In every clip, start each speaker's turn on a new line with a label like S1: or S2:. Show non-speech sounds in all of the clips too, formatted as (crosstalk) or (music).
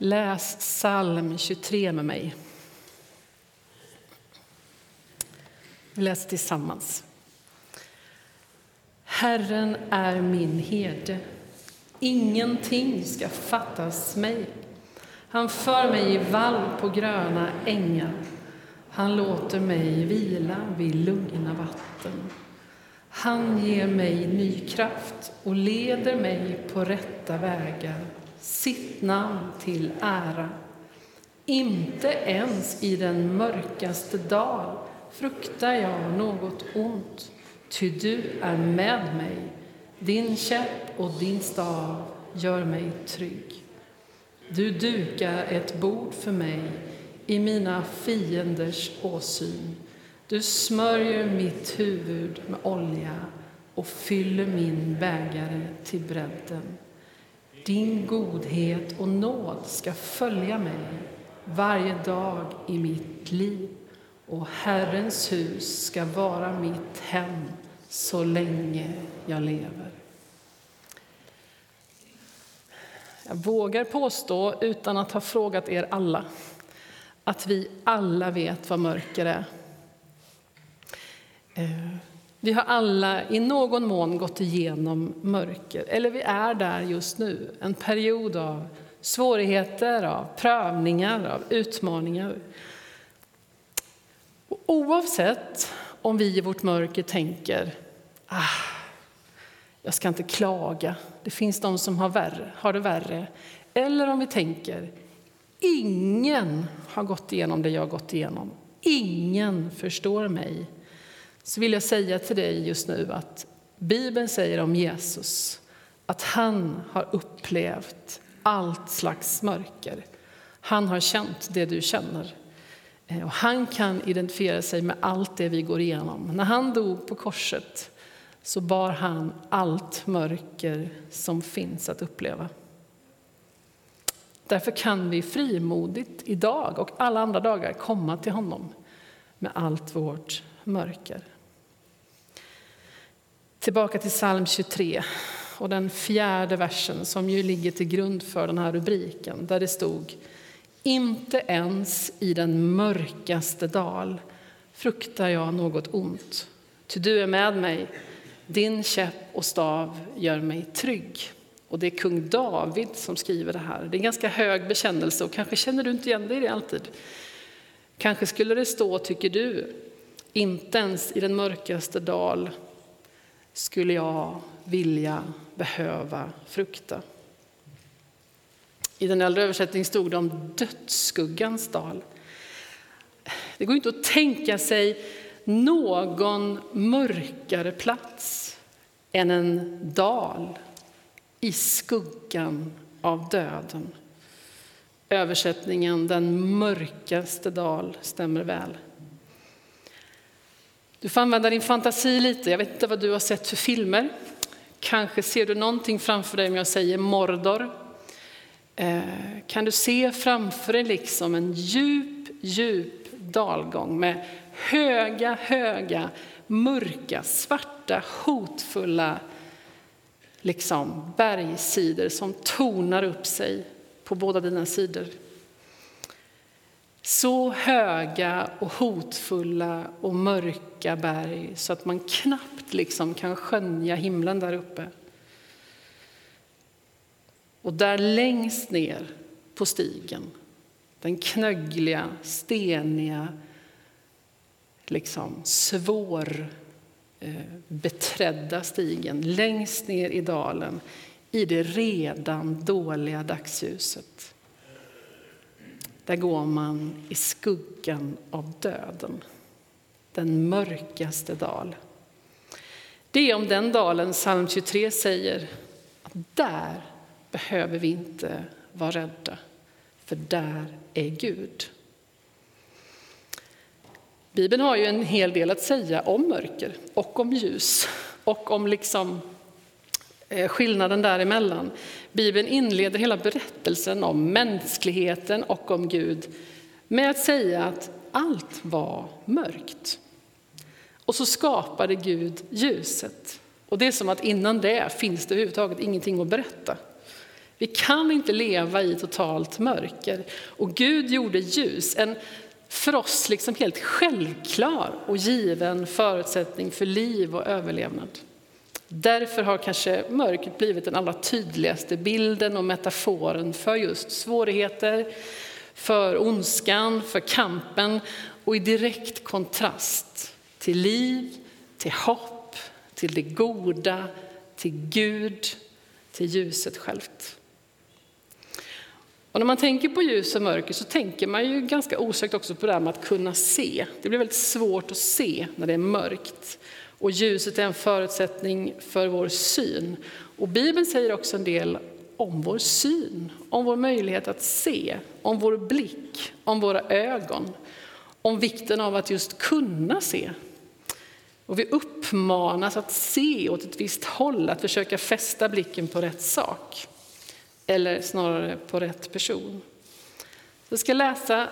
S1: Läs psalm 23 med mig. Vi läser tillsammans. Herren är min herde. Ingenting ska fattas mig. Han för mig i vall på gröna ängar. Han låter mig vila vid lugna vatten. Han ger mig ny kraft och leder mig på rätta vägar, sitt namn till ära. Inte ens i den mörkaste dal fruktar jag något ont, ty du är med mig. Din käpp och din stav gör mig trygg. Du dukar ett bord för mig i mina fienders åsyn. Du smörjer mitt huvud med olja och fyller min bägare till bredden. Din godhet och nåd ska följa mig varje dag i mitt liv och Herrens hus ska vara mitt hem så länge jag lever. Jag vågar påstå, utan att ha frågat er alla, att vi alla vet vad mörker är. Eh, vi har alla i någon mån gått igenom mörker, eller vi är där just nu. En period av svårigheter, av prövningar, av utmaningar. Och oavsett om vi i vårt mörker tänker ah, jag ska inte klaga, det finns de som har, värre, har det värre. Eller om vi tänker ingen har gått igenom det jag har gått igenom. Ingen förstår mig så vill jag säga till dig just nu att Bibeln säger om Jesus att han har upplevt allt slags mörker. Han har känt det du känner. Eh, och han kan identifiera sig med allt det vi går igenom. När han dog på korset så bar han allt mörker som finns att uppleva. Därför kan vi frimodigt idag och alla andra dagar komma till honom med allt vårt mörker. Tillbaka till psalm 23 och den fjärde versen som ju ligger till grund för den här rubriken där det stod Inte ens i den mörkaste dal fruktar jag något ont, ty du är med mig, din käpp och stav gör mig trygg. Och det är kung David som skriver det här. Det är en ganska hög bekännelse och kanske känner du inte igen dig i det alltid. Kanske skulle det stå, tycker du, inte ens i den mörkaste dal skulle jag vilja, behöva frukta. I den äldre översättningen stod det om dödsskuggans dal. Det går inte att tänka sig någon mörkare plats än en dal i skuggan av döden. Översättningen den mörkaste dal stämmer väl. Du får använda din fantasi lite. Jag vet inte vad du har sett för filmer. Kanske ser du någonting framför dig om jag säger Mordor. Eh, kan du se framför dig liksom en djup, djup dalgång med höga, höga, mörka, svarta, hotfulla liksom bergssidor som tonar upp sig på båda dina sidor. Så höga och hotfulla och mörka berg så att man knappt liksom kan skönja himlen där uppe. Och där längst ner på stigen, den knöggliga, steniga, liksom svår eh, beträdda stigen längst ner i dalen i det redan dåliga dagsljuset där går man i skuggan av döden, den mörkaste dal. Det är om den dalen psalm 23 säger att där behöver vi inte vara rädda, för där är Gud. Bibeln har ju en hel del att säga om mörker och om ljus och om liksom Eh, skillnaden däremellan. Bibeln inleder hela berättelsen om mänskligheten och om Gud med att säga att allt var mörkt. Och så skapade Gud ljuset. Och det är som att innan det finns det överhuvudtaget ingenting att berätta. Vi kan inte leva i totalt mörker. Och Gud gjorde ljus, en för oss liksom helt självklar och given förutsättning för liv och överlevnad. Därför har kanske mörkret blivit den allra tydligaste bilden och metaforen för just svårigheter, för ondskan, för kampen och i direkt kontrast till liv, till hopp, till det goda, till Gud, till ljuset självt. Och när man tänker på ljus och mörker så tänker man ju ganska osökt också på det här med att kunna se. Det blir väldigt svårt att se när det är mörkt. Och ljuset är en förutsättning för vår syn. Och Bibeln säger också en del om vår syn, om vår möjlighet att se, om vår blick, om våra ögon, om vikten av att just kunna se. Och vi uppmanas att se åt ett visst håll, att försöka fästa blicken på rätt sak. Eller snarare på rätt person. Jag ska läsa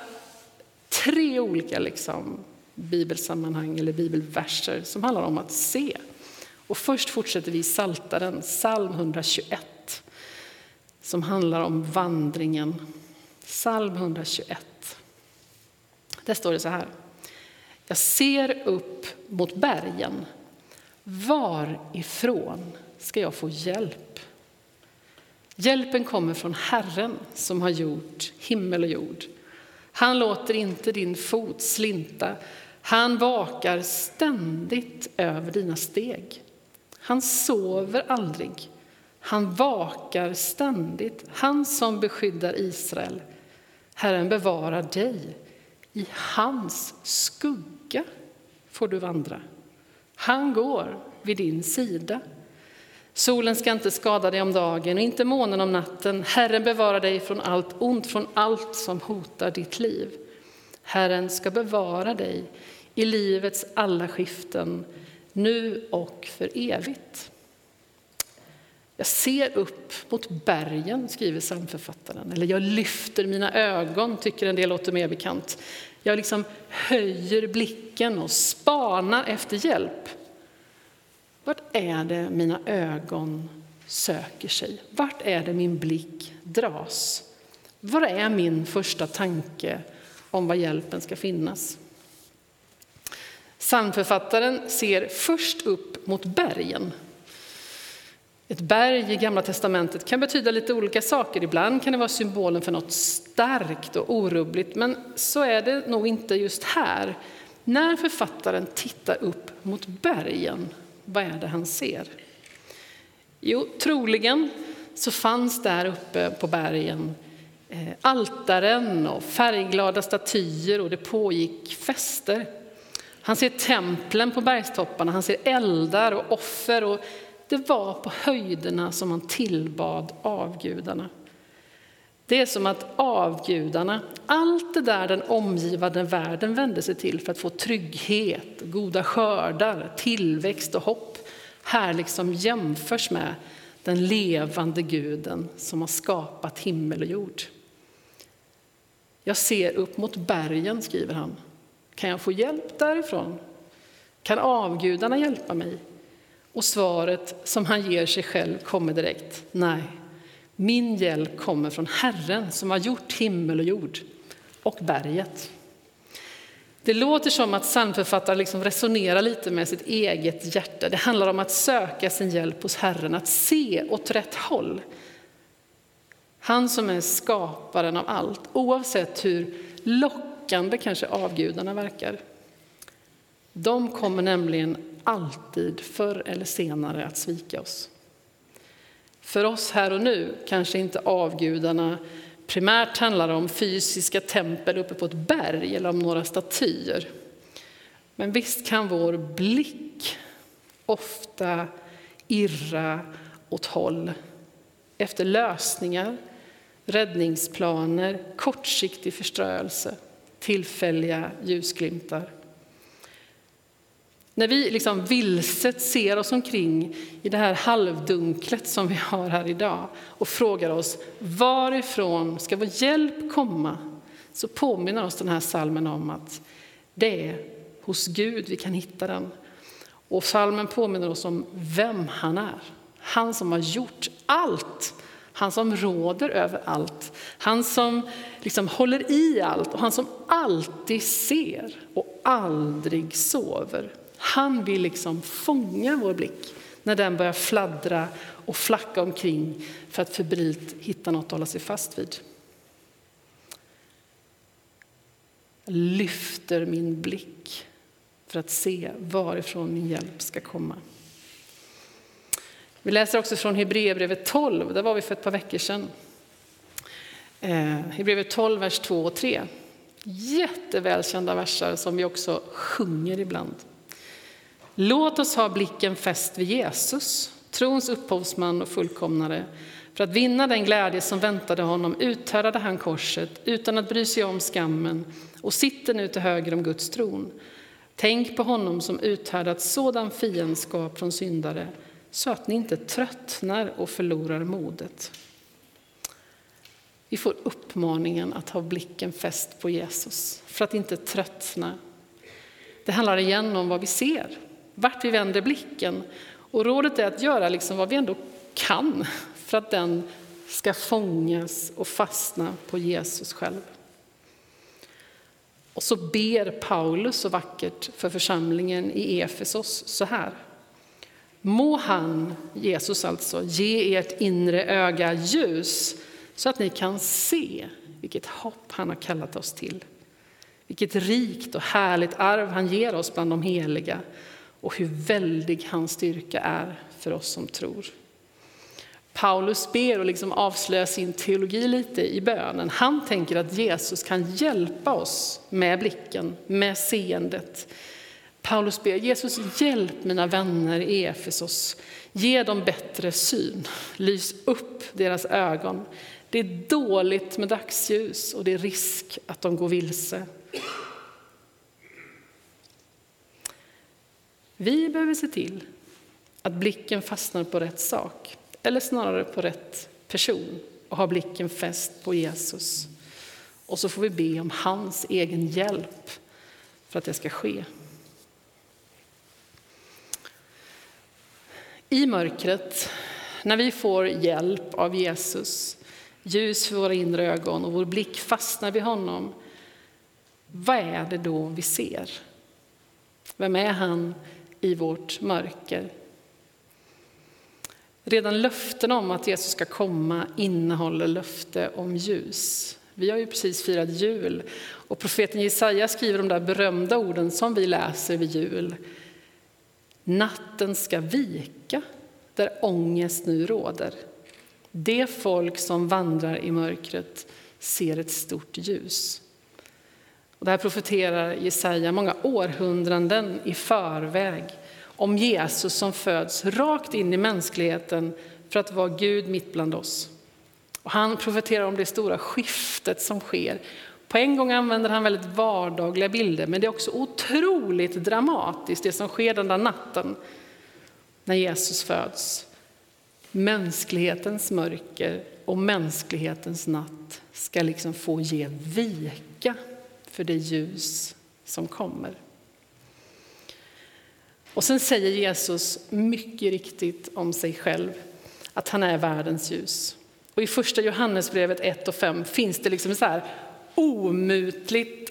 S1: tre olika liksom, bibelsammanhang eller bibelverser som handlar om att se. Och först fortsätter vi i Saltaren, psalm 121 som handlar om vandringen. Psalm 121. Där står det så här. Jag ser upp mot bergen. Varifrån ska jag få hjälp? Hjälpen kommer från Herren som har gjort himmel och jord. Han låter inte din fot slinta. Han vakar ständigt över dina steg. Han sover aldrig. Han vakar ständigt, han som beskyddar Israel. Herren bevarar dig. I hans skugga får du vandra. Han går vid din sida. Solen ska inte skada dig om dagen och inte månen om natten. Herren bevarar dig från allt ont, från allt som hotar ditt liv. Herren ska bevara dig i livets alla skiften, nu och för evigt. Jag ser upp mot bergen, skriver psalmförfattaren. Eller jag lyfter mina ögon, tycker en del låter mer bekant. Jag liksom höjer blicken och spanar efter hjälp. Vart är det mina ögon söker sig? Vart är det min blick dras? Var är min första tanke om var hjälpen ska finnas? Psalmförfattaren ser först upp mot bergen ett berg i Gamla testamentet kan betyda lite olika saker. Ibland kan det vara symbolen för något starkt och orubbligt, men så är det nog inte just här. När författaren tittar upp mot bergen, vad är det han ser? Jo, troligen så fanns där uppe på bergen eh, altaren och färgglada statyer och det pågick fester. Han ser templen på bergstopparna, han ser eldar och offer och det var på höjderna som han tillbad avgudarna. Det är som att avgudarna, allt det där den omgivande världen vände sig till för att få trygghet, goda skördar, tillväxt och hopp, här liksom jämförs med den levande guden som har skapat himmel och jord. Jag ser upp mot bergen, skriver han. Kan jag få hjälp därifrån? Kan avgudarna hjälpa mig? Och svaret som han ger sig själv kommer direkt. Nej, min hjälp kommer från Herren som har gjort himmel och jord och berget. Det låter som att psalmförfattaren liksom resonerar lite med sitt eget hjärta. Det handlar om att söka sin hjälp hos Herren, att se åt rätt håll. Han som är skaparen av allt, oavsett hur lockande kanske avgudarna verkar. De kommer nämligen alltid förr eller senare att svika oss. För oss här och nu kanske inte avgudarna primärt handlar om fysiska tempel uppe på ett berg eller om några statyer. Men visst kan vår blick ofta irra åt håll efter lösningar, räddningsplaner, kortsiktig förströelse, tillfälliga ljusglimtar. När vi liksom vilset ser oss omkring i det här halvdunklet som vi har här idag och frågar oss varifrån ska vår hjälp komma? Så påminner oss den här salmen om att det är hos Gud vi kan hitta den. Och salmen påminner oss om vem han är. Han som har gjort allt. Han som råder över allt, han som liksom håller i allt och han som alltid ser och aldrig sover. Han vill liksom fånga vår blick när den börjar fladdra och flacka omkring för att febrilt hitta något att hålla sig fast vid. Jag lyfter min blick för att se varifrån min hjälp ska komma. Vi läser också från Hebreerbrevet 12, där var vi för ett par veckor sedan. Eh, Hebreerbrevet 12, vers 2 och 3. Jättevälkända verser som vi också sjunger ibland. Låt oss ha blicken fäst vid Jesus, trons upphovsman och fullkomnare. För att vinna den glädje som väntade honom uthärdade han korset utan att bry sig om skammen och sitter nu till höger om Guds tron. Tänk på honom som uthärdat sådan fiendskap från syndare så att ni inte tröttnar och förlorar modet. Vi får uppmaningen att ha blicken fäst på Jesus för att inte tröttna. Det handlar igen om vad vi ser, vart vi vänder blicken. Och rådet är att göra liksom vad vi ändå kan för att den ska fångas och fastna på Jesus själv. Och så ber Paulus så vackert för församlingen i Efesos så här. Må han, Jesus alltså, ge ert inre öga ljus så att ni kan se vilket hopp han har kallat oss till. Vilket rikt och härligt arv han ger oss bland de heliga och hur väldig hans styrka är för oss som tror. Paulus ber och liksom avslöjar sin teologi lite i bönen. Han tänker att Jesus kan hjälpa oss med blicken, med seendet. Paulus ber Jesus hjälp mina vänner i Efesos. Ge dem bättre syn. Lys upp deras ögon. Det är dåligt med dagsljus och det är risk att de går vilse. Vi behöver se till att blicken fastnar på rätt sak eller snarare på rätt person och ha blicken fäst på Jesus. Och så får vi be om hans egen hjälp för att det ska ske. I mörkret, när vi får hjälp av Jesus, ljus för våra inre ögon och vår blick fastnar vid honom, vad är det då vi ser? Vem är han i vårt mörker? Redan löften om att Jesus ska komma innehåller löfte om ljus. Vi har ju precis firat jul och profeten Jesaja skriver de där berömda orden som vi läser vid jul. Natten ska vika där ångest nu råder. Det folk som vandrar i mörkret ser ett stort ljus. Och det här profeterar Jesaja många århundraden i förväg om Jesus som föds rakt in i mänskligheten för att vara Gud mitt bland oss. Och han profeterar om det stora skiftet som sker. På en gång använder han väldigt vardagliga bilder, men det är också otroligt dramatiskt det som sker den där natten när Jesus föds. Mänsklighetens mörker och mänsklighetens natt ska liksom få ge vika för det ljus som kommer. Och sen säger Jesus mycket riktigt om sig själv att han är världens ljus. Och i första Johannesbrevet 1 och 5 finns det liksom så här omutligt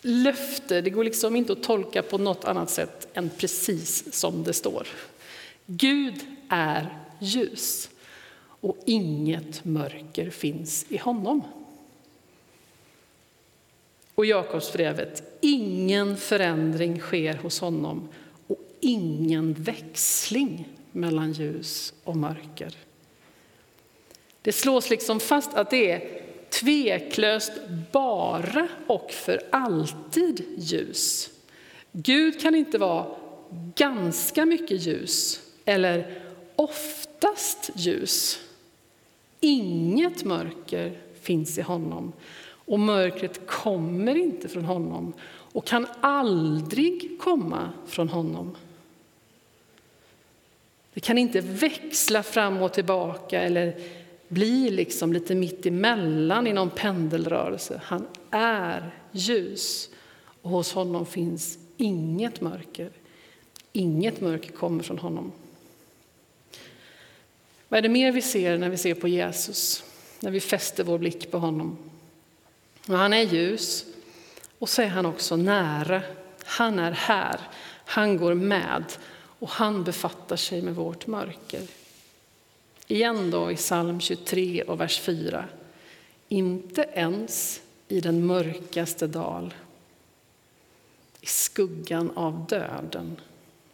S1: löfte. Det går liksom inte att tolka på något annat sätt än precis som det står. Gud är ljus och inget mörker finns i honom. Och Jakobsbrevet, ingen förändring sker hos honom och ingen växling mellan ljus och mörker. Det slås liksom fast att det är tveklöst bara och för alltid ljus. Gud kan inte vara ganska mycket ljus eller oftast ljus. Inget mörker finns i honom och mörkret kommer inte från honom och kan aldrig komma från honom. Det kan inte växla fram och tillbaka eller bli liksom lite mitt emellan i någon pendelrörelse. Han är ljus och hos honom finns inget mörker. Inget mörker kommer från honom. Vad är det mer vi ser när vi ser på Jesus? När vi fäster vår blick på honom? Och han är ljus och så är han också nära. Han är här, han går med och han befattar sig med vårt mörker. Igen då i psalm 23 och vers 4. Inte ens i den mörkaste dal, i skuggan av döden,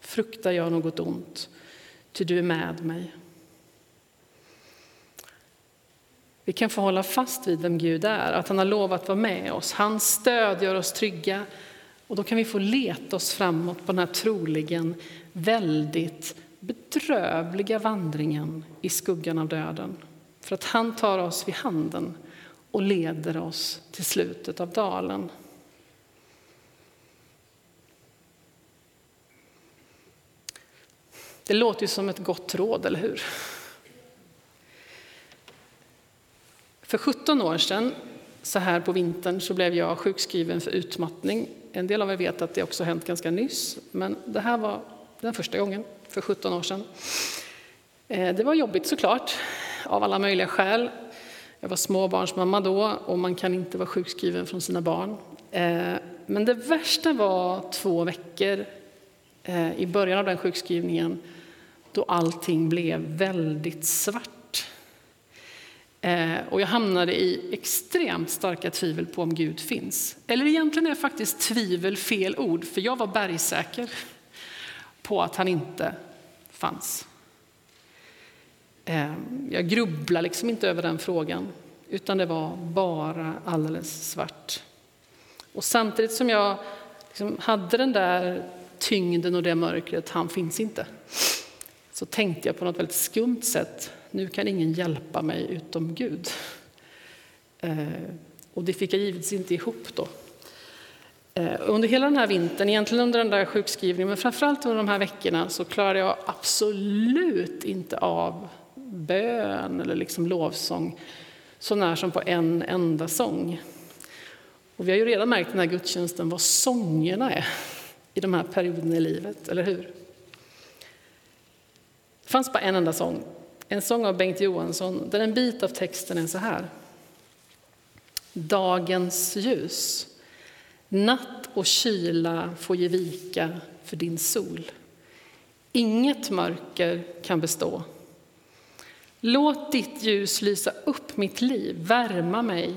S1: fruktar jag något ont, ty du är med mig. Vi kan få hålla fast vid vem Gud är, att han har lovat vara med oss. Hans stöd gör oss trygga och då kan vi få leta oss framåt på den här troligen väldigt bedrövliga vandringen i skuggan av döden. För att han tar oss vid handen och leder oss till slutet av dalen. Det låter ju som ett gott råd, eller hur? För 17 år sedan, så här på vintern, så blev jag sjukskriven för utmattning. En del av er vet att det också hänt ganska nyss, men det här var den första gången för 17 år sedan. Eh, det var jobbigt såklart, av alla möjliga skäl. Jag var småbarnsmamma då och man kan inte vara sjukskriven från sina barn. Eh, men det värsta var två veckor eh, i början av den sjukskrivningen då allting blev väldigt svart. Eh, och jag hamnade i extremt starka tvivel på om Gud finns. Eller egentligen är faktiskt tvivel fel ord, för jag var bergsäker på att han inte fanns. Eh, jag grubblade liksom inte över den frågan, utan det var bara alldeles svart. Och samtidigt som jag liksom hade den där tyngden och det mörkret, han finns inte, så tänkte jag på något väldigt skumt sätt, nu kan ingen hjälpa mig utom Gud. Eh, och det fick jag givetvis inte ihop då. Eh, under hela den här vintern, egentligen under den där sjukskrivningen, men framförallt under de här veckorna så klarade jag absolut inte av bön eller liksom lovsång så när som på en enda sång. Och vi har ju redan märkt i den här gudstjänsten vad sångerna är i de här perioderna i livet, eller hur? Det fanns bara en enda sång, en sång av Bengt Johansson där en bit av texten är så här. Dagens ljus Natt och kyla får ge vika för din sol. Inget mörker kan bestå. Låt ditt ljus lysa upp mitt liv, värma mig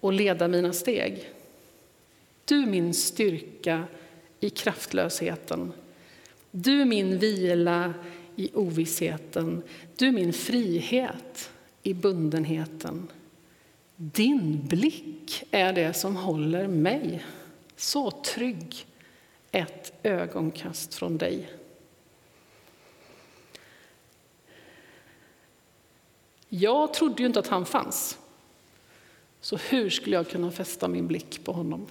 S1: och leda mina steg. Du min styrka i kraftlösheten. Du min vila i ovissheten. Du min frihet i bundenheten. Din blick är det som håller mig så trygg ett ögonkast från dig. Jag trodde ju inte att han fanns. Så hur skulle jag kunna fästa min blick på honom?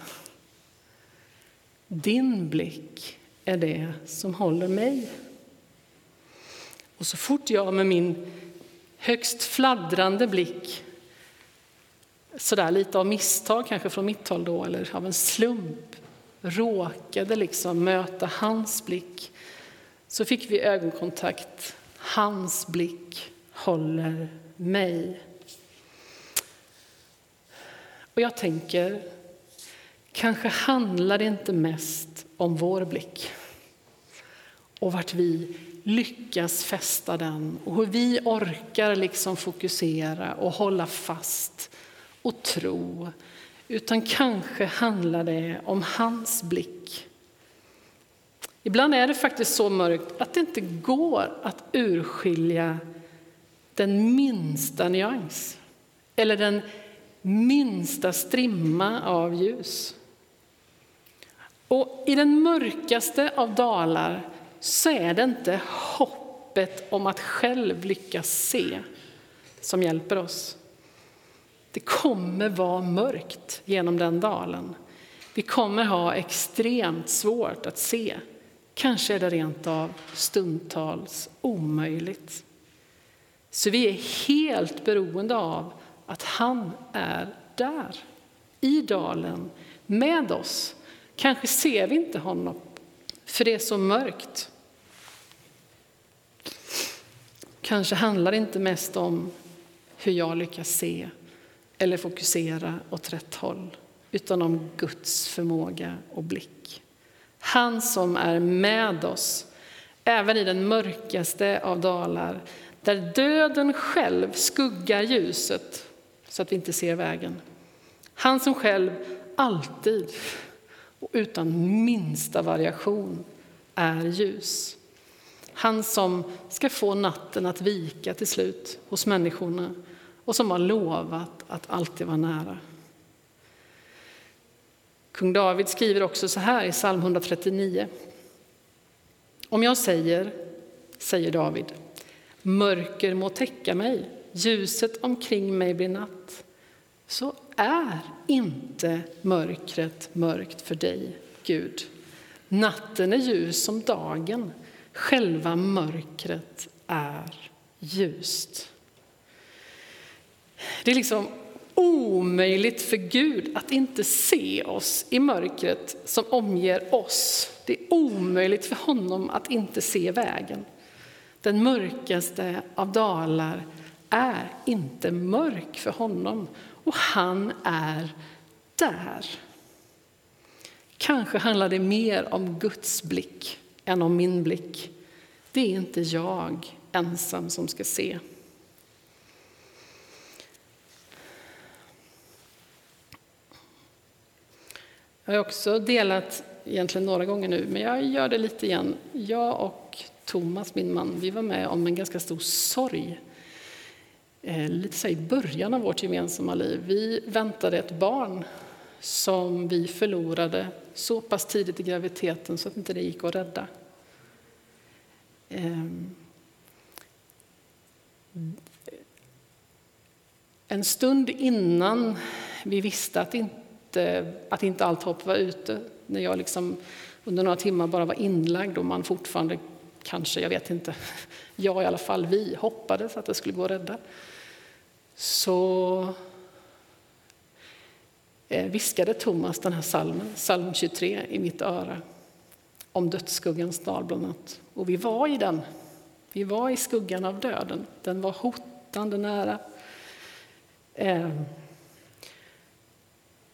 S1: Din blick är det som håller mig. Och så fort jag med min högst fladdrande blick sådär lite av misstag kanske från mitt håll då, eller av en slump, råkade liksom möta hans blick, så fick vi ögonkontakt. Hans blick håller mig. Och jag tänker, kanske handlar det inte mest om vår blick och vart vi lyckas fästa den och hur vi orkar liksom fokusera och hålla fast och tro, utan kanske handlar det om hans blick. Ibland är det faktiskt så mörkt att det inte går att urskilja den minsta nyans eller den minsta strimma av ljus. Och i den mörkaste av dalar så är det inte hoppet om att själv lyckas se som hjälper oss. Det kommer vara mörkt genom den dalen. Vi kommer ha extremt svårt att se. Kanske är det rent av stundtals omöjligt. Så vi är helt beroende av att han är där, i dalen, med oss. Kanske ser vi inte honom, för det är så mörkt. Kanske handlar det inte mest om hur jag lyckas se eller fokusera åt rätt håll, utan om Guds förmåga och blick. Han som är med oss, även i den mörkaste av dalar, där döden själv skuggar ljuset så att vi inte ser vägen. Han som själv alltid och utan minsta variation är ljus. Han som ska få natten att vika till slut hos människorna och som har lovat att alltid vara nära. Kung David skriver också så här i psalm 139. Om jag säger, säger David, mörker må täcka mig, ljuset omkring mig blir natt, så är inte mörkret mörkt för dig, Gud. Natten är ljus som dagen, själva mörkret är ljust. Det är liksom omöjligt för Gud att inte se oss i mörkret som omger oss. Det är omöjligt för honom att inte se vägen. Den mörkaste av dalar är inte mörk för honom och han är där. Kanske handlar det mer om Guds blick än om min blick. Det är inte jag ensam som ska se. Jag har också delat, egentligen några gånger nu, men jag gör det lite igen. Jag och Thomas, min man, vi var med om en ganska stor sorg. Eh, lite så i början av vårt gemensamma liv. Vi väntade ett barn som vi förlorade så pass tidigt i graviditeten så att inte det gick att rädda. Ehm, en stund innan vi visste att inte, att inte allt hopp var ute, när jag liksom under några timmar bara var inlagd och man fortfarande, kanske, jag vet inte, (laughs) jag i alla fall, vi hoppades att det skulle gå att rädda, så Eh, viskade Thomas den här salmen, psalm 23, i mitt öra om dödsskuggans dal bland annat. Och vi var i den. Vi var i skuggan av döden. Den var hotande nära. Eh,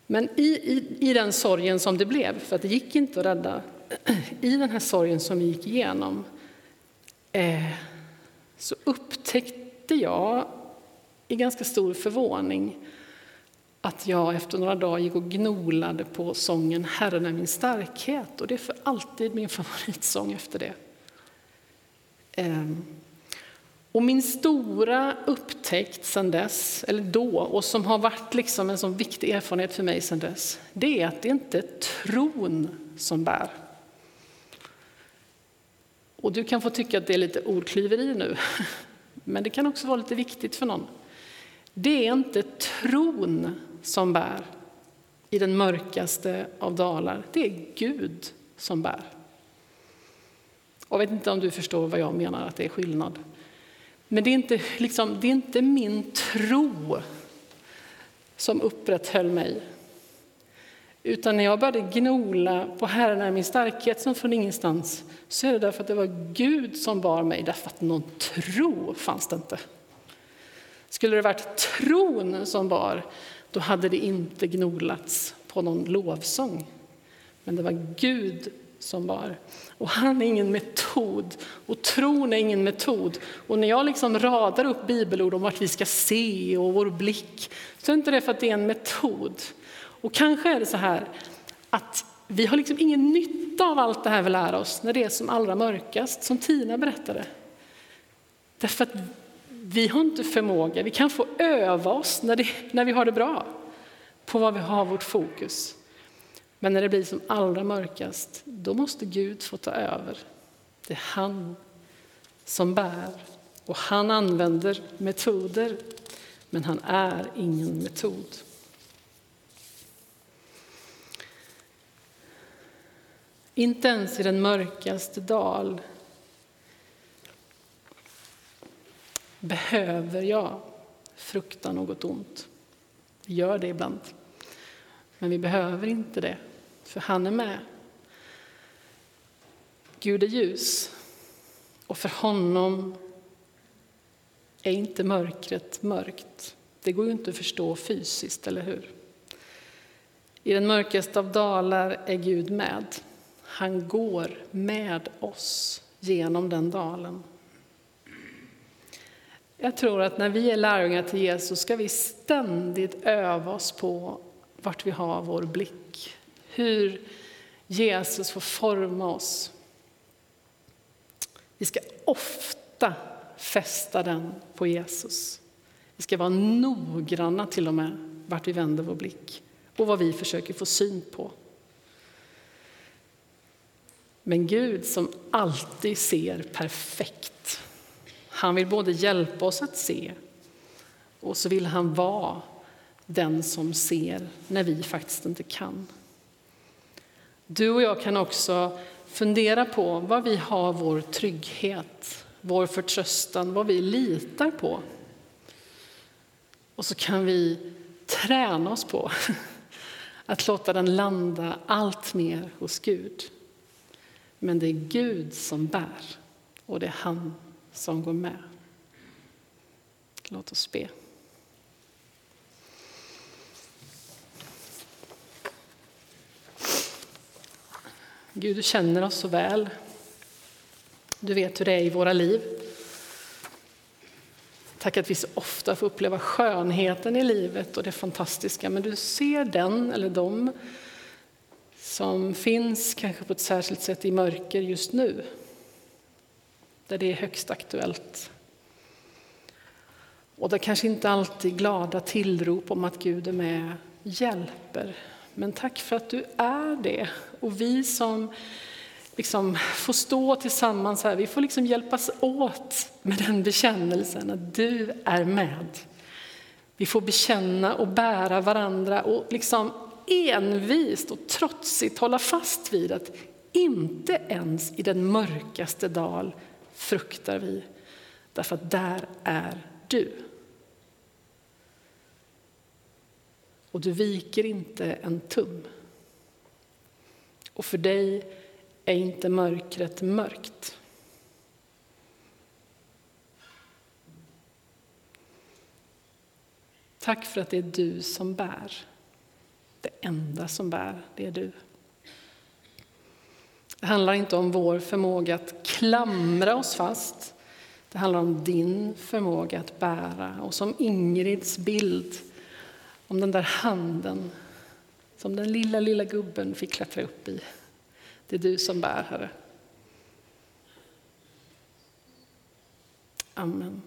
S1: men i, i, i den sorgen som det blev, för att det gick inte att rädda, (clears throat) i den här sorgen som vi gick igenom eh, så upptäckte jag i ganska stor förvåning att jag efter några dagar gick och gnolade på sången Herren är min starkhet. Och det är för alltid min (laughs) favoritsång efter det. Ehm, och min stora upptäckt sen dess, eller då, och som har varit liksom en sån viktig erfarenhet för mig sen dess, det är att det inte är tron som bär. Och du kan få tycka att det är lite ordklyveri nu, (laughs) men det kan också vara lite viktigt för någon. Det är inte tron som bär i den mörkaste av dalar. Det är Gud som bär. Jag vet inte om du förstår vad jag menar, att det är skillnad. Men det är inte, liksom, det är inte min tro som upprätthöll mig. Utan när jag började gnola på Herren är min starkhet som från ingenstans så är det därför att det var Gud som bar mig, därför att någon tro fanns det inte. Skulle det varit tron som bar, då hade det inte gnolats på någon lovsång. Men det var Gud som bar. Och han är ingen metod, och tron är ingen metod. Och när jag liksom radar upp bibelord om vart vi ska se och vår blick, så är det inte det för att det är en metod. Och kanske är det så här att vi har liksom ingen nytta av allt det här vi lär oss när det är som allra mörkast, som Tina berättade. Därför att vi har inte förmåga, vi kan få öva oss när, det, när vi har det bra, på vad vi har vårt fokus. Men när det blir som allra mörkast, då måste Gud få ta över. Det är han som bär och han använder metoder, men han är ingen metod. Inte ens i den mörkaste dal behöver jag frukta något ont. Vi gör det ibland. Men vi behöver inte det, för han är med. Gud är ljus, och för honom är inte mörkret mörkt. Det går ju inte att förstå fysiskt, eller hur? I den mörkaste av dalar är Gud med. Han går med oss genom den dalen. Jag tror att när vi är lärjungar till Jesus ska vi ständigt öva oss på vart vi har vår blick. Hur Jesus får forma oss. Vi ska ofta fästa den på Jesus. Vi ska vara noggranna till och med vart vi vänder vår blick och vad vi försöker få syn på. Men Gud som alltid ser perfekt, han vill både hjälpa oss att se och så vill han vara den som ser när vi faktiskt inte kan. Du och jag kan också fundera på var vi har vår trygghet, vår förtröstan, vad vi litar på. Och så kan vi träna oss på (laughs) att låta den landa allt mer hos Gud. Men det är Gud som bär och det är han som går med. Låt oss be. Gud, du känner oss så väl. Du vet hur det är i våra liv. Tack att vi så ofta får uppleva skönheten i livet och det fantastiska, men du ser den eller dem som finns kanske på ett särskilt sätt i mörker just nu, där det är högst aktuellt. Och där kanske inte alltid glada tillrop om att Gud är med hjälper. Men tack för att du är det. Och vi som liksom får stå tillsammans här, vi får liksom hjälpas åt med den bekännelsen att du är med. Vi får bekänna och bära varandra och liksom envist och trotsigt hålla fast vid att inte ens i den mörkaste dal fruktar vi, därför att där är du. Och du viker inte en tum. Och för dig är inte mörkret mörkt. Tack för att det är du som bär. Det enda som bär, det är du. Det handlar inte om vår förmåga att klamra oss fast. Det handlar om din förmåga att bära. Och som Ingrids bild om den där handen som den lilla, lilla gubben fick klättra upp i. Det är du som bär, Herre. Amen.